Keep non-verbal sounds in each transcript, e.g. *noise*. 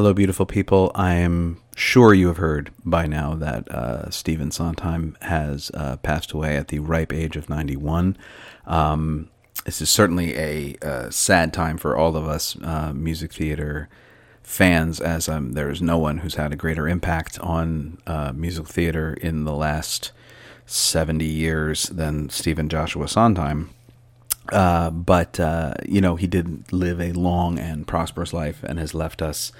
Hello, beautiful people. I am sure you have heard by now that uh, Stephen Sondheim has uh, passed away at the ripe age of 91. Um, this is certainly a uh, sad time for all of us uh, music theater fans, as um, there is no one who's had a greater impact on uh, music theater in the last 70 years than Stephen Joshua Sondheim. Uh, but uh, you know, he did live a long and prosperous life, and has left us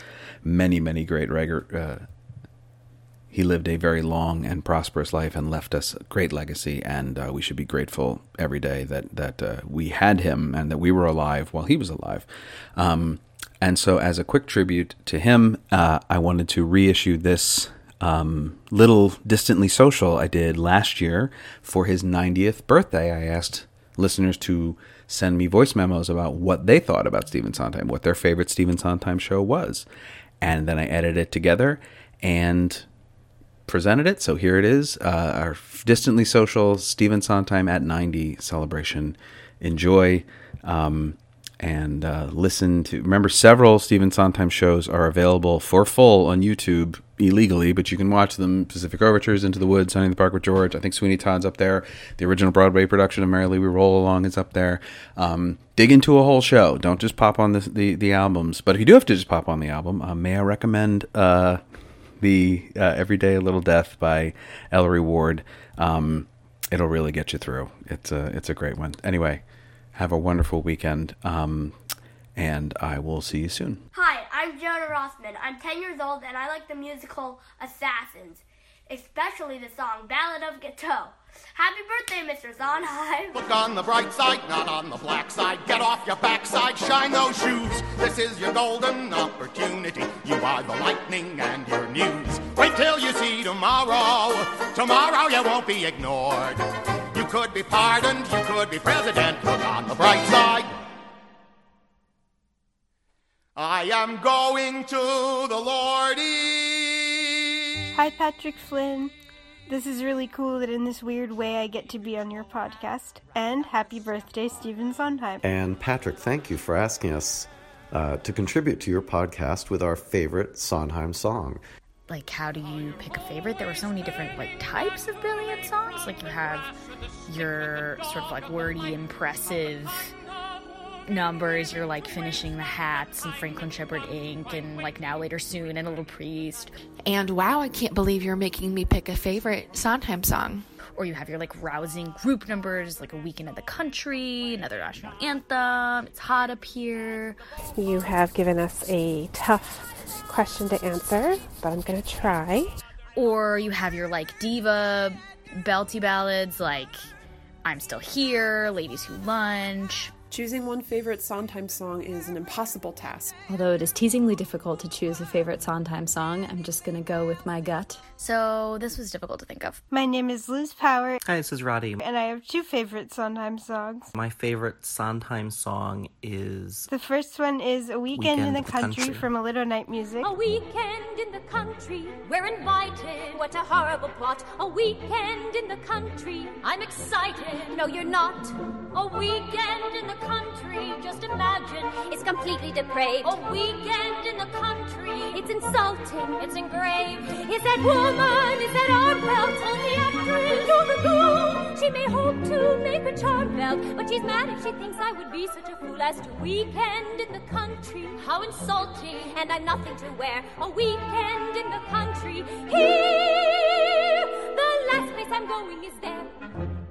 many, many great regular. Uh, he lived a very long and prosperous life and left us a great legacy, and uh, we should be grateful every day that that uh, we had him and that we were alive while he was alive. Um, and so, as a quick tribute to him, I wanted to reissue this um, little distantly social I did last year for his 90th birthday. I asked listeners to send me voice memos about what they thought about Stephen Sondheim, what their favorite Stephen Sondheim show was. And then I edited it together and presented it. So here it is uh, our distantly social Stephen Sondheim at 90 celebration. Enjoy. Um, and uh, listen to. Remember, several Stephen Sondheim shows are available for full on YouTube illegally, but you can watch them. Pacific Overtures, Into the Woods, Sunday in the Park with George. I think Sweeney Todd's up there. The original Broadway production of Merrily We Roll Along is up there. Um, dig into a whole show. Don't just pop on the, the, the albums. But if you do have to just pop on the album, uh, may I recommend uh, the uh, Everyday Little Death by Ellery Ward? Um, it'll really get you through. It's a it's a great one. Anyway. Have a wonderful weekend, um, and I will see you soon. Hi, I'm Jonah Rossman. I'm 10 years old and I like the musical Assassins, especially the song Ballad of Guiteau. Happy birthday, Mr. Sondheim. Look on the bright side, not on the black side. Get off your backside, shine those shoes. This is your golden opportunity. You are the lightning and your news. Wait till you see tomorrow. Tomorrow you won't be ignored. You could be pardoned, you could be president. Look on the bright side. I am going to the Lordy. Hi, Patrick Flynn. This is really cool that in this weird way I get to be on your podcast. And happy birthday, Stephen Sondheim. And Patrick, thank you for asking us uh, to contribute to your podcast with our favorite Sondheim song. Like, how do you pick a favorite? There were so many different like types of brilliant songs. Like, you have your sort of like wordy, impressive numbers. You're like finishing the hats and Franklin Shepard Inc. and like now later soon and a little priest. And wow, I can't believe you're making me pick a favorite Sondheim song. Or you have your like rousing group numbers, like a weekend in the country, another national anthem. It's hot up here. You have given us a tough question to answer, but I'm gonna try. Or you have your like diva belty ballads, like I'm Still Here, Ladies Who Lunch. Choosing one favorite Sondheim song is an impossible task. Although it is teasingly difficult to choose a favorite Sondheim song, I'm just gonna go with my gut. So this was difficult to think of. My name is Liz Power. Hi, this is Roddy. And I have two favorite Sondheim songs. My favorite Sondheim song is. The first one is A Weekend, Weekend in the the country, Country. from A Little Night Music. A weekend in the country, we're invited. What a horrible plot. A weekend in the country, I'm excited. No, you're not. A weekend imagine. It's completely depraved. A weekend in the country, it's insulting, it's engraved. Is that woman, is that Armfeldt on the actress? You're the ghoul. She may hope to make a charm belt, but she's mad if she thinks I would be such a fool as to weekend in the country. How insulting, and I'm nothing to wear. A weekend in the country. Here, the last place I'm going is there.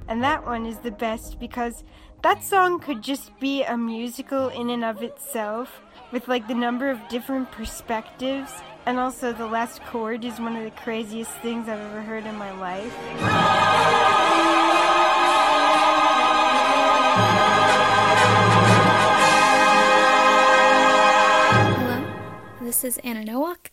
And that one is the best because that song could just be a musical in and of itself with like the number of different perspectives. And also, the last chord is one of the craziest things I've ever heard in my life. Hello, this is Anna Nowak.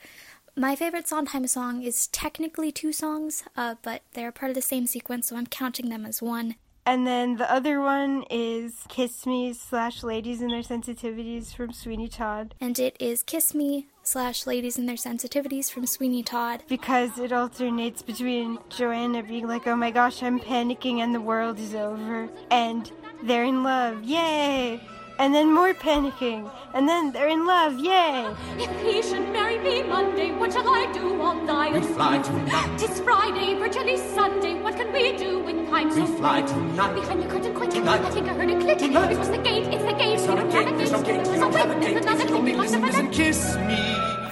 My favorite Sondheim song is technically two songs, uh, but they're part of the same sequence, so I'm counting them as one. And then the other one is Kiss Me slash Ladies and Their Sensitivities from Sweeney Todd. And it is Kiss Me slash Ladies and Their Sensitivities from Sweeney Todd. Because it alternates between Joanna being like, oh my gosh, I'm panicking and the world is over, and they're in love, yay! And then more panicking, and then they're in love, yay! If he should marry me, Monday, what shall I do on thy We fly tonight. Tis Friday, virtually Sunday. What can we do with time so We fly free? tonight. Behind the curtain, quick. Tonight. I think I heard a click. Tonight. It was the gate. It's the gate. It's not a gate, don't there's no gate, we There's don't a have gate. there's another It's only click. listen, listen, kiss me.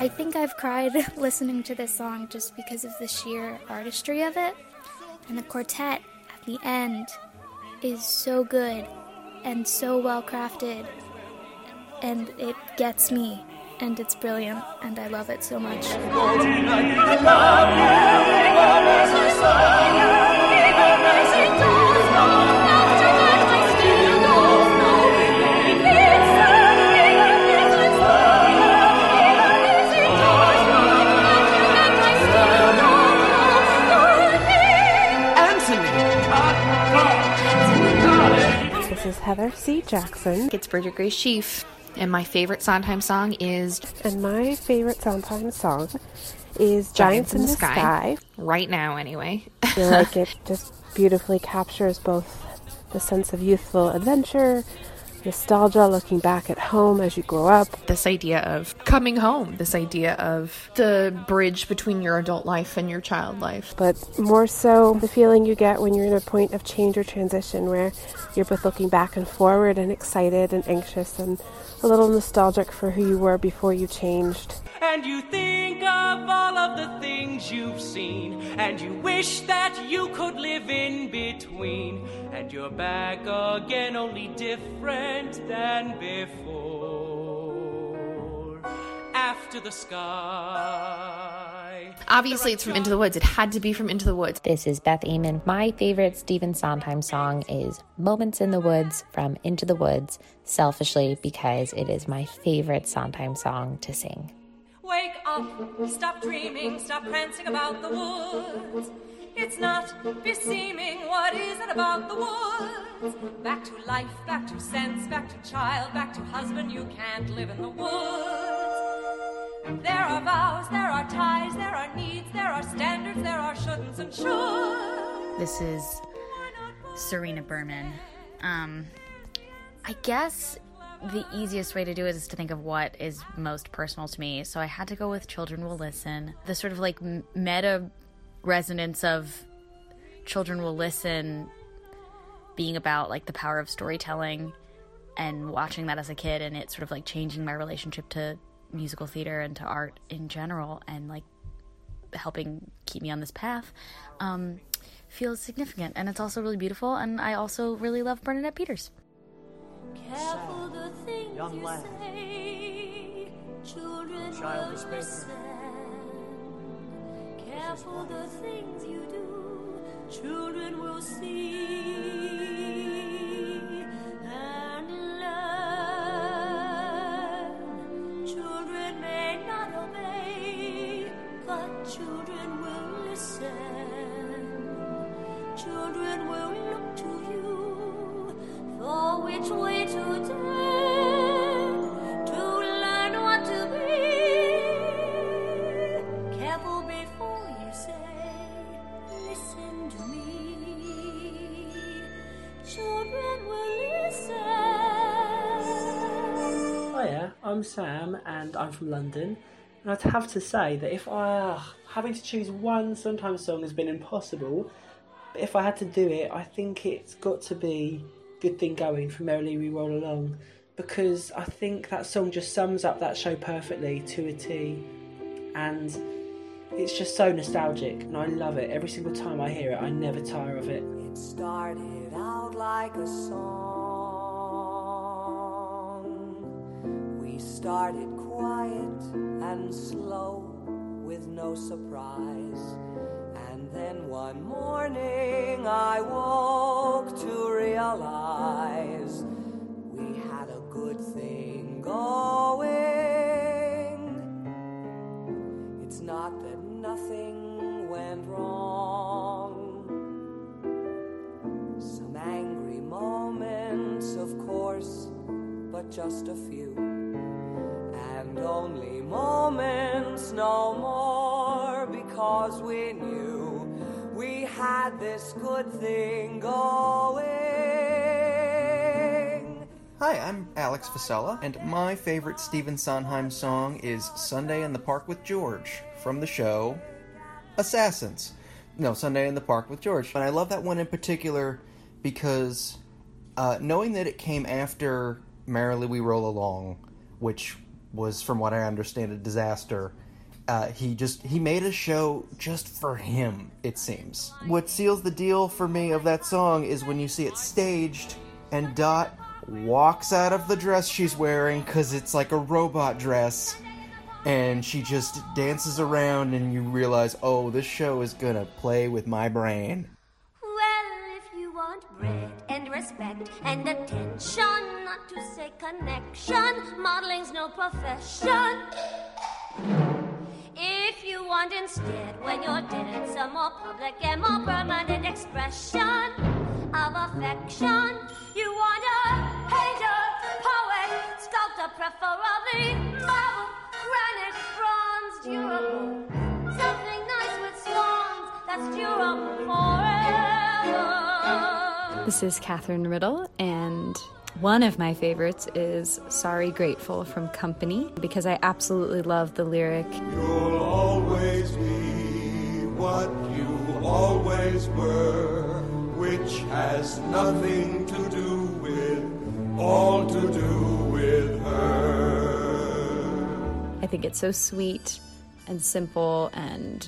I think I've cried *laughs* listening to this song just because of the sheer artistry of it. And the quartet at the end is so good and so well crafted. And it gets me. And it's brilliant. And I love it so much. This is Heather C. Jackson. It's Bridget Grace Sheaf. And my favorite Sondheim song is. And my favorite Sondheim song is Giants, in the, Sky. Right now, anyway. I feel like it just beautifully captures both the sense of youthful adventure, nostalgia, looking back at home as you grow up. This idea of coming home, this idea of the bridge between your adult life and your child life. But more so, the feeling you get when you're in a point of change or transition where you're both looking back and forward and excited and anxious and a little nostalgic for who you were before you changed. And you think of all of the things you've seen, and you wish that you could live in between. And you're back again, only different than before. After the sky. Obviously, it's from Into the Woods. It had to be from Into the Woods. This is Beth Eamon. My favorite Stephen Sondheim song is Moments in the Woods from Into the Woods, selfishly because it is my favorite Sondheim song to sing. Wake up, stop dreaming, stop prancing about the woods. It's not beseeming what is it about the woods. Back to life, back to sense, back to child, back to husband. You can't live in the woods. There are vows, there are ties, there are needs, there are standards, there are shouldn'ts and shoulds. This is Serena Berman. Um, I guess the easiest way to do it is to think of what is most personal to me. So I had to go with Children Will Listen. The sort of like meta resonance of Children Will Listen being about like the power of storytelling and watching that as a kid and it sort of like changing my relationship to musical theater and to art in general and like helping keep me on this path um, feels significant and it's also really beautiful and I also really love Bernadette Peters. Careful the things Young you lad. say, children Child listen. Careful the things you do, children will see and learn. Children may not obey, but children will listen. Children will look to you I'm Sam and I'm from London. And I'd have to say that if I uh, having to choose one Sondheim song has been impossible, but if I had to do it, I think it's got to be Good Thing Going from Merrily We Roll Along because I think that song just sums up that show perfectly to a T and it's just so nostalgic and I love it. Every single time I hear it, I never tire of it. It started out like a song. We started quiet and slow with no surprise. And then one morning I woke to realize going. It's not that nothing went wrong. Some angry moments, of course, but just a few. And only moments, no more, because we knew we had this good thing going. Alex Fasella, and my favorite Stephen Sondheim song is Sunday in the Park with George from the show Assassins. No, Sunday in the Park with George. And I love that one in particular because uh, knowing that it came after Merrily We Roll Along, which was, from what I understand, a disaster. Uh, he just he made a show just for him. It seems. What seals the deal for me of that song is when you see it staged and Dot walks out of the dress she's wearing because it's like a robot dress, and she just dances around, and you realize, oh, this show is gonna play with my brain. Well, if you want bread and respect and attention, not to say connection, modeling's no profession. If you want instead, when you're dead, some more public and more permanent expression of affection, you want a painter, poet, sculptor, preferably marble, granite, bronze, durable. Something nice with swans that's durable forever. This is Catherine Riddle, and one of my favorites is Sorry Grateful from Company because I absolutely love the lyric. You'll always be what you always were, which has nothing all to do with her. I think it's so sweet and simple and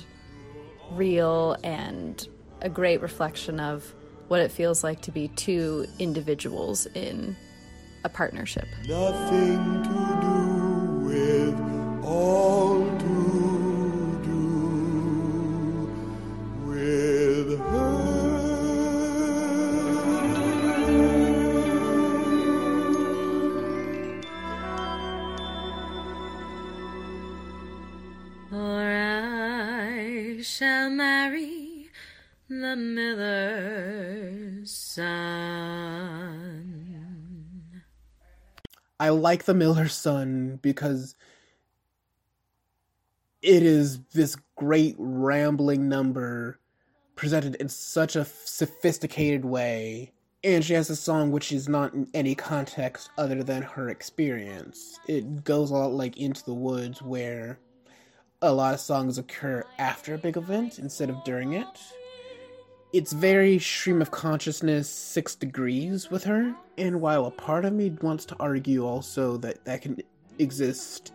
real and a great reflection of what it feels like to be two individuals in a partnership. Nothing shall marry the miller's son. I like The Miller's Son because it is this great rambling number presented in such a sophisticated way. And she has a song which is not in any context other than her experience. It goes a lot like Into the Woods, where a lot of songs occur after a big event instead of during it. It's very stream of consciousness, six degrees with her. And while a part of me wants to argue also that that can exist,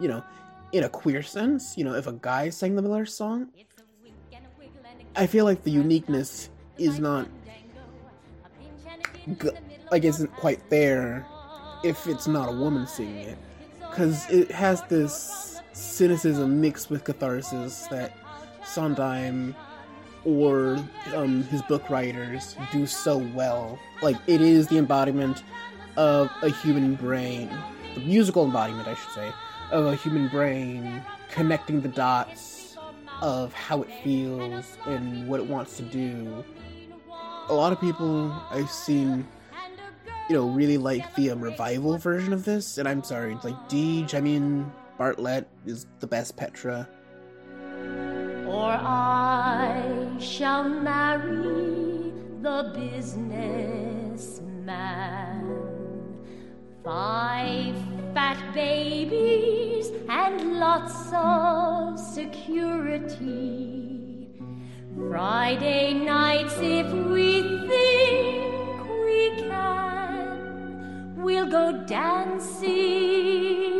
you know, in a queer sense, you know, if a guy sang the Miller song, I feel like the uniqueness is not, like, isn't quite there if it's not a woman singing it. Because it has this cynicism mixed with catharsis that Sondheim or um, his book writers do so well. Like, it is the embodiment of a human brain, the musical embodiment, I should say, of a human brain connecting the dots of how it feels and what it wants to do. A lot of people I've seen, you know, really like the um, revival version of this, and I'm sorry, like D. Jamin, Bartlett is the best Petra. Or I shall marry the businessman. Five fat babies and lots of security. Friday nights, if we think we can, we'll go dancing.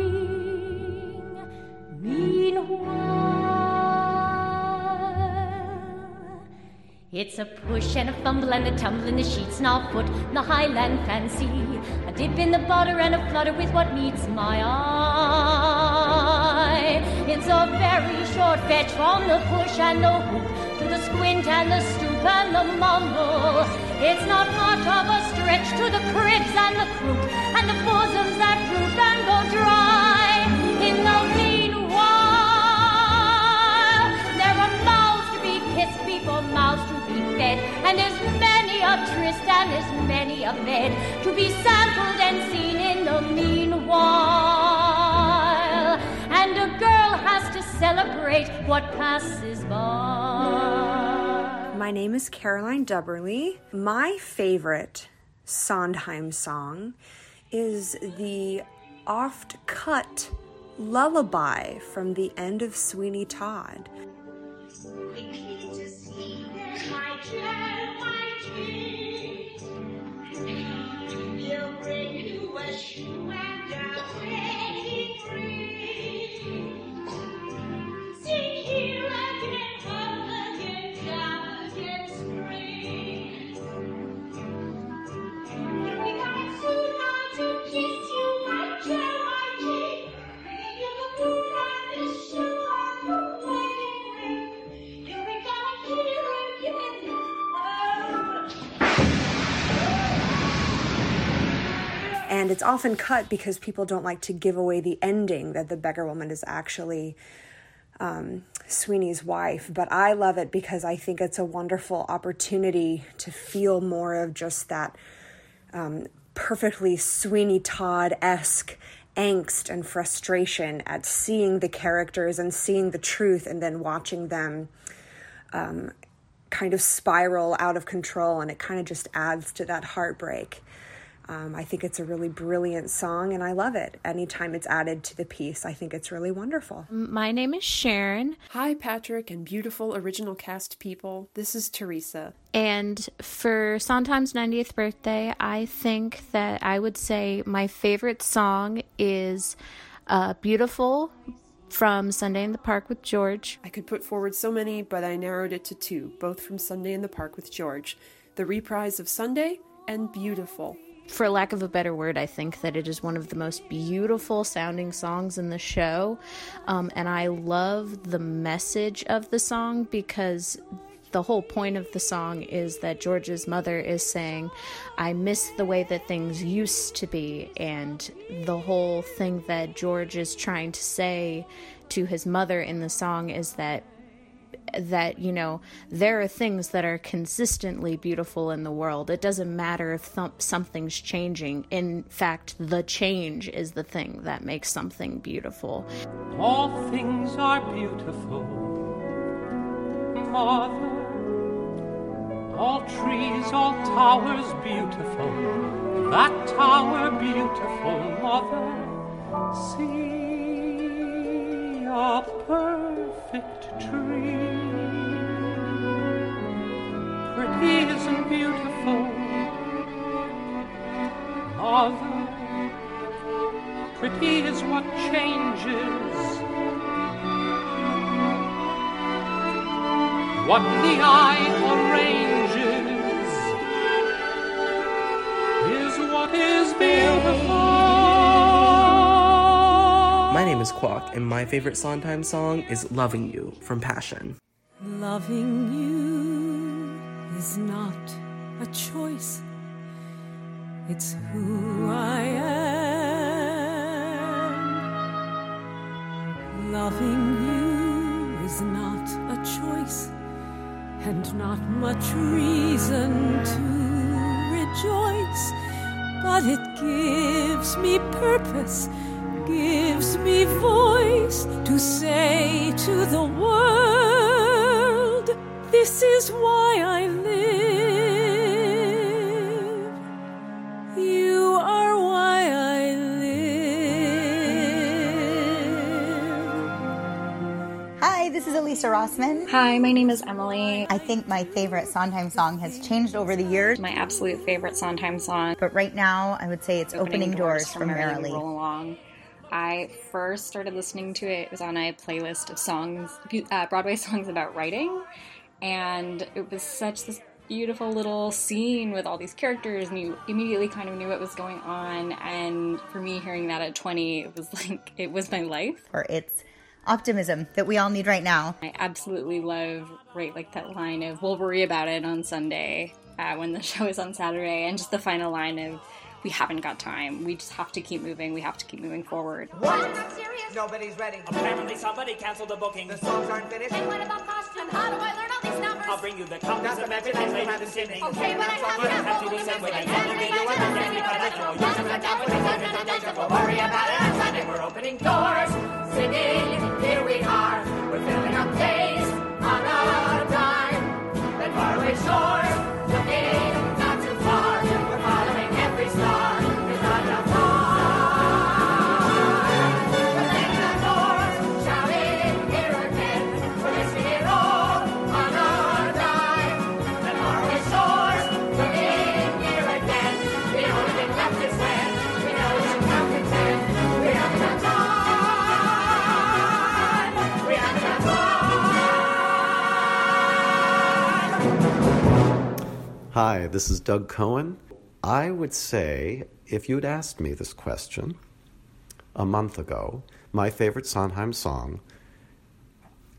It's a push and a fumble and a tumble in the sheets and a foot, the Highland fancy. A dip in the butter and a flutter with what meets my eye. It's a very short fetch from the push and the hoop to the squint and the stoop and the mumble. It's not much of a stretch to the cribs and the croup and the bosoms that droop and go dry. In the meanwhile, there are mouths to be kissed before mouths to and there's many a tryst and there's many a bed to be sampled and seen in the meanwhile. And a girl has to celebrate what passes by. My name is Caroline Dubberly. My favorite Sondheim song is the oft cut lullaby from the end of Sweeney Todd. You And it's often cut because people don't like to give away the ending that the beggar woman is actually um, Sweeney's wife. But I love it because I think it's a wonderful opportunity to feel more of just that um, perfectly Sweeney Todd esque angst and frustration at seeing the characters and seeing the truth and then watching them um, kind of spiral out of control. And it kind of just adds to that heartbreak. Um, I think it's a really brilliant song and I love it. Anytime it's added to the piece, I think it's really wonderful. My name is Sharon. Hi, Patrick and beautiful original cast people. This is Teresa. And for Sondheim's 90th birthday, I think that I would say my favorite song is uh, Beautiful from Sunday in the Park with George. I could put forward so many, but I narrowed it to two, both from Sunday in the Park with George the reprise of Sunday and Beautiful. For lack of a better word, I think that it is one of the most beautiful sounding songs in the show. Um, and I love the message of the song because the whole point of the song is that George's mother is saying, I miss the way that things used to be. And the whole thing that George is trying to say to his mother in the song is that that you know there are things that are consistently beautiful in the world it doesn't matter if th- something's changing in fact the change is the thing that makes something beautiful All things are beautiful, Mother. All trees, all towers beautiful, that tower beautiful, Mother. See a perfect tree. Pretty isn't beautiful, Mother. Pretty is what changes. What the eye arranges is what is beautiful. My name is Quack, and my favorite Sondheim song is Loving You from Passion. Loving you is not a choice, it's who I am. Loving you is not a choice, and not much reason to rejoice, but it gives me purpose gives me voice to say to the world, This is why I Elisa Rossman. Hi, my name is Emily. I think my favorite Sondheim song has changed over the years. My absolute favorite Sondheim song. But right now, I would say it's Opening, Doors, from Merrily Merrily. Roll Along. I first started listening to it, it was on a playlist of songs, uh, Broadway *laughs* songs about writing, and it was such this beautiful little scene with all these characters, and you immediately kind of knew what was going on. And for me, hearing that at 20, it was *laughs* like, it was my life. Or it's optimism that we all need right now. I absolutely love, right, like that line of, we'll worry about it on Sunday uh, when the *laughs* show is on Saturday, and just the final line of, we haven't got time. We just have to keep moving. We have to keep moving forward. What? I'm not serious. Nobody's ready. Apparently somebody canceled the booking. The songs aren't finished. And what about costume? How do I I'll bring you the copies of Magic That's and the Lady Sydney. Okay, but I have to have have to do all some the way. We'll worry about it on Sunday. We're opening doors, singing. Here we are. We're filling up days on a dime. Then faraway shores, Hi, this is Doug Cohen. I would say if you'd asked me this question a month ago, my favorite Sondheim song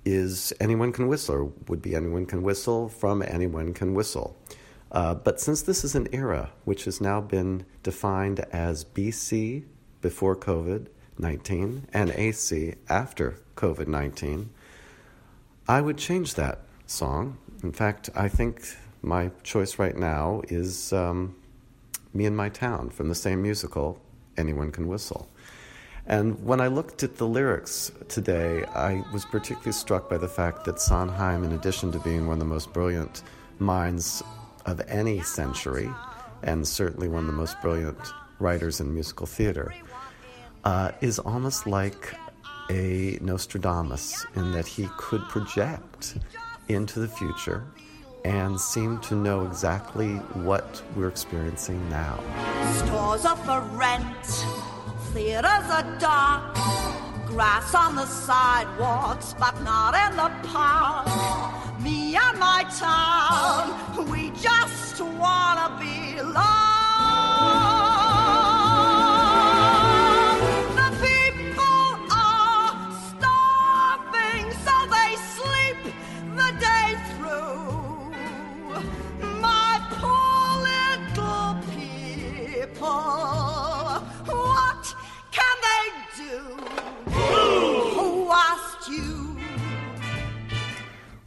is Anyone Can Whistle, or would be Anyone Can Whistle from Anyone Can Whistle. Uh, but since this is an era which has now been defined as BC before COVID 19 and AC after COVID 19, I would change that song. In fact, I think my choice right now is um, Me and My Town from the same musical, Anyone Can Whistle. And when I looked at the lyrics today, I was particularly struck by the fact that Sondheim, in addition to being one of the most brilliant minds of any century, and certainly one of the most brilliant writers in musical theater, uh, is almost like a Nostradamus in that he could project into the future and seem to know exactly what we're experiencing now. Stores are for rent, theaters are dark, grass on the sidewalks, but not in the park. Me and my town, we just wanna belong.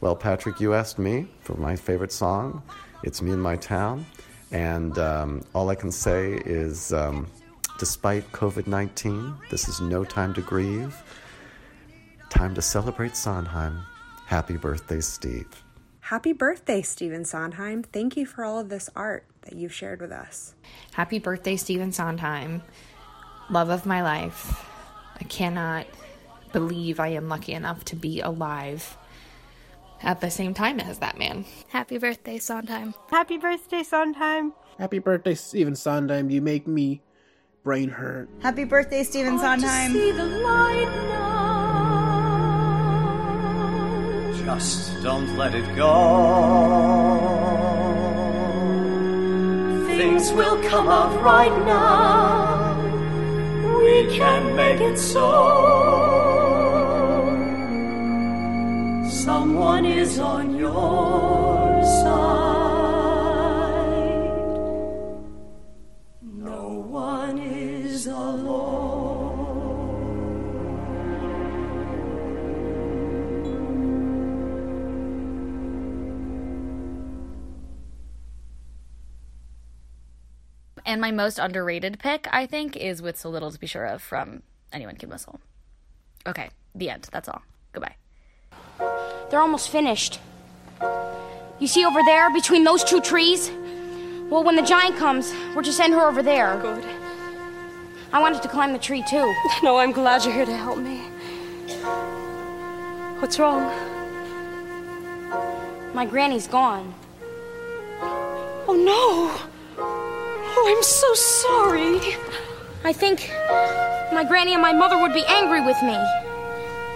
Well, Patrick, you asked me for my favorite song. It's Me and My Town. And um, all I can say is, um, despite COVID 19, this is no time to grieve. Time to celebrate Sondheim. Happy birthday, Steve. Happy birthday, Stephen Sondheim. Thank you for all of this art that you've shared with us. Happy birthday, Stephen Sondheim. Love of my life. I cannot believe I am lucky enough to be alive at the same time as that man. Happy birthday, Sondheim. Happy birthday, Sondheim. Happy birthday, Stephen Sondheim. You make me brain hurt. Happy birthday, Stephen Sondheim. Just don't let it go. Things will come out right now. We can make it so. Someone is on your side. No one is alone. And my most underrated pick, I think, is with So Little to Be Sure of from Anyone Can Whistle. Okay, the end. That's all. Goodbye. They're almost finished. You see over there, between those two trees? Well, when the giant comes, we're to send her over there. Good. I wanted to climb the tree too. *laughs* No, I'm glad you're here to help me. What's wrong? My granny's gone. Oh no! Oh, I'm so sorry. I think my granny and my mother would be angry with me.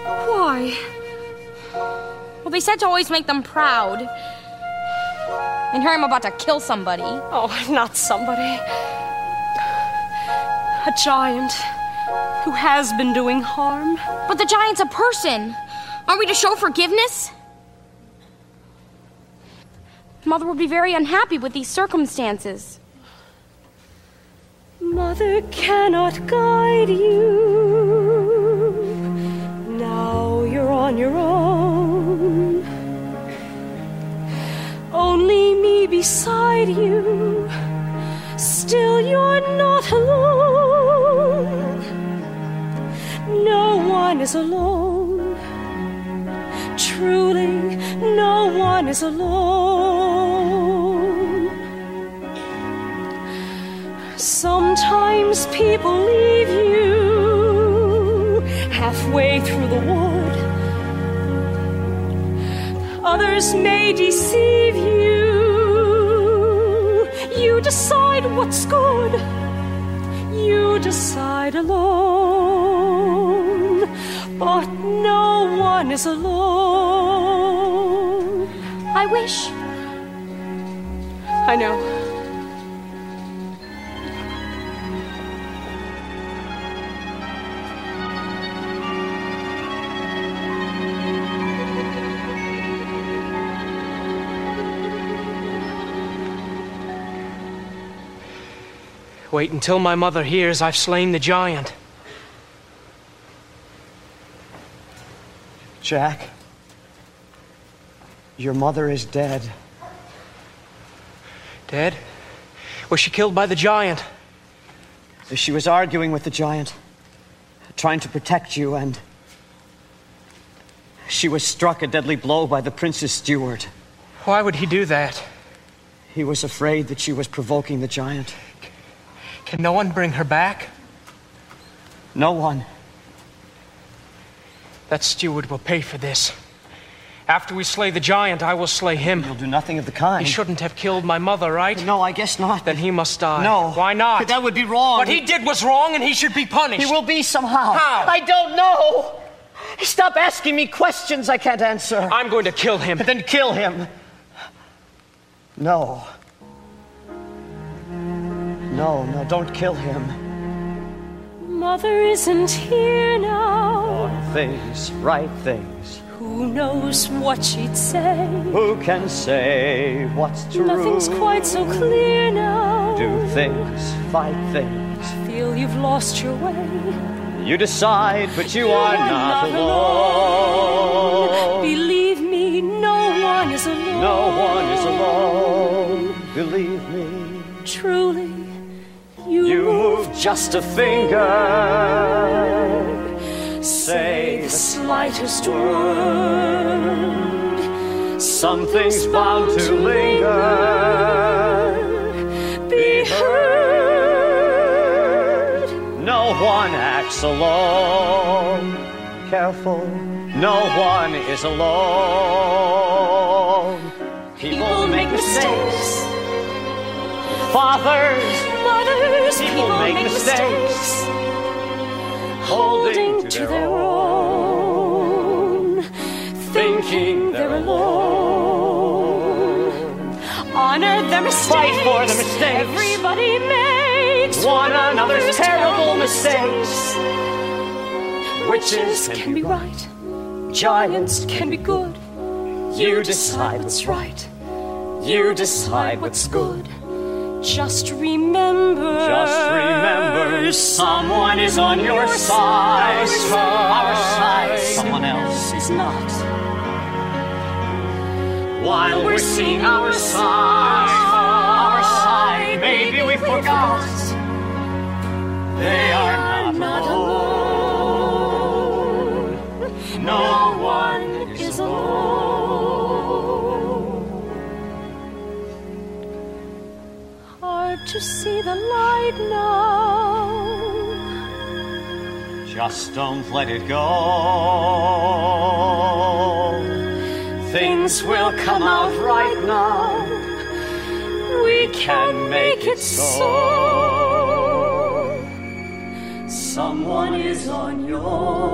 Why? Well, they said to always make them proud. And here I'm about to kill somebody. Oh, not somebody. A giant who has been doing harm. But the giant's a person. Aren't we to show forgiveness? Mother would be very unhappy with these circumstances. Mother cannot guide you. Now you're on your own. Beside you. Still, you're not alone. No one is alone. Truly, no one is alone. Sometimes people leave you halfway through the wood. Others may deceive you. You decide what's good. You decide alone. But no one is alone. I wish. I know. Wait until my mother hears I've slain the giant. Jack, your mother is dead. Dead? Was she killed by the giant? She was arguing with the giant, trying to protect you, and she was struck a deadly blow by the prince's steward. Why would he do that? He was afraid that she was provoking the giant. Can no one bring her back? No one. That steward will pay for this. After we slay the giant, I will slay him. You'll do nothing of the kind. He shouldn't have killed my mother, right? No, I guess not. Then he must die. No. Why not? That would be wrong. What he did was wrong and he should be punished. He will be somehow. How? I don't know. Stop asking me questions I can't answer. I'm going to kill him. Then kill him. No. No, no, don't kill him. Mother isn't here now. Things, right things. Who knows what she'd say? Who can say what's true? Nothing's quite so clear now. Do things, fight things. Feel you've lost your way. You decide, but you are not alone. Believe me, no one is alone. No one is alone. Believe me. Truly, you, You move just a finger. Say the slightest word. something's bound to linger. Be heard. No one acts alone. Careful, no one is alone. People make mistakes. Fathers, Mothers, people make mistakes. Holding to their own. Thinking they're alone. Honor their mistakes. Fight for the mistakes. Everybody makes One another's terrible mistakes. Witches can be right. Giants can be good. You decide what's right. You decide what's good. Just remember. Just remember, someone is on your side. Our side, someone else is not. While we're seeing our side, our side, maybe we forgot. The light now. Just don't let it go. Things will come out right now. We can make it so. Someone is on your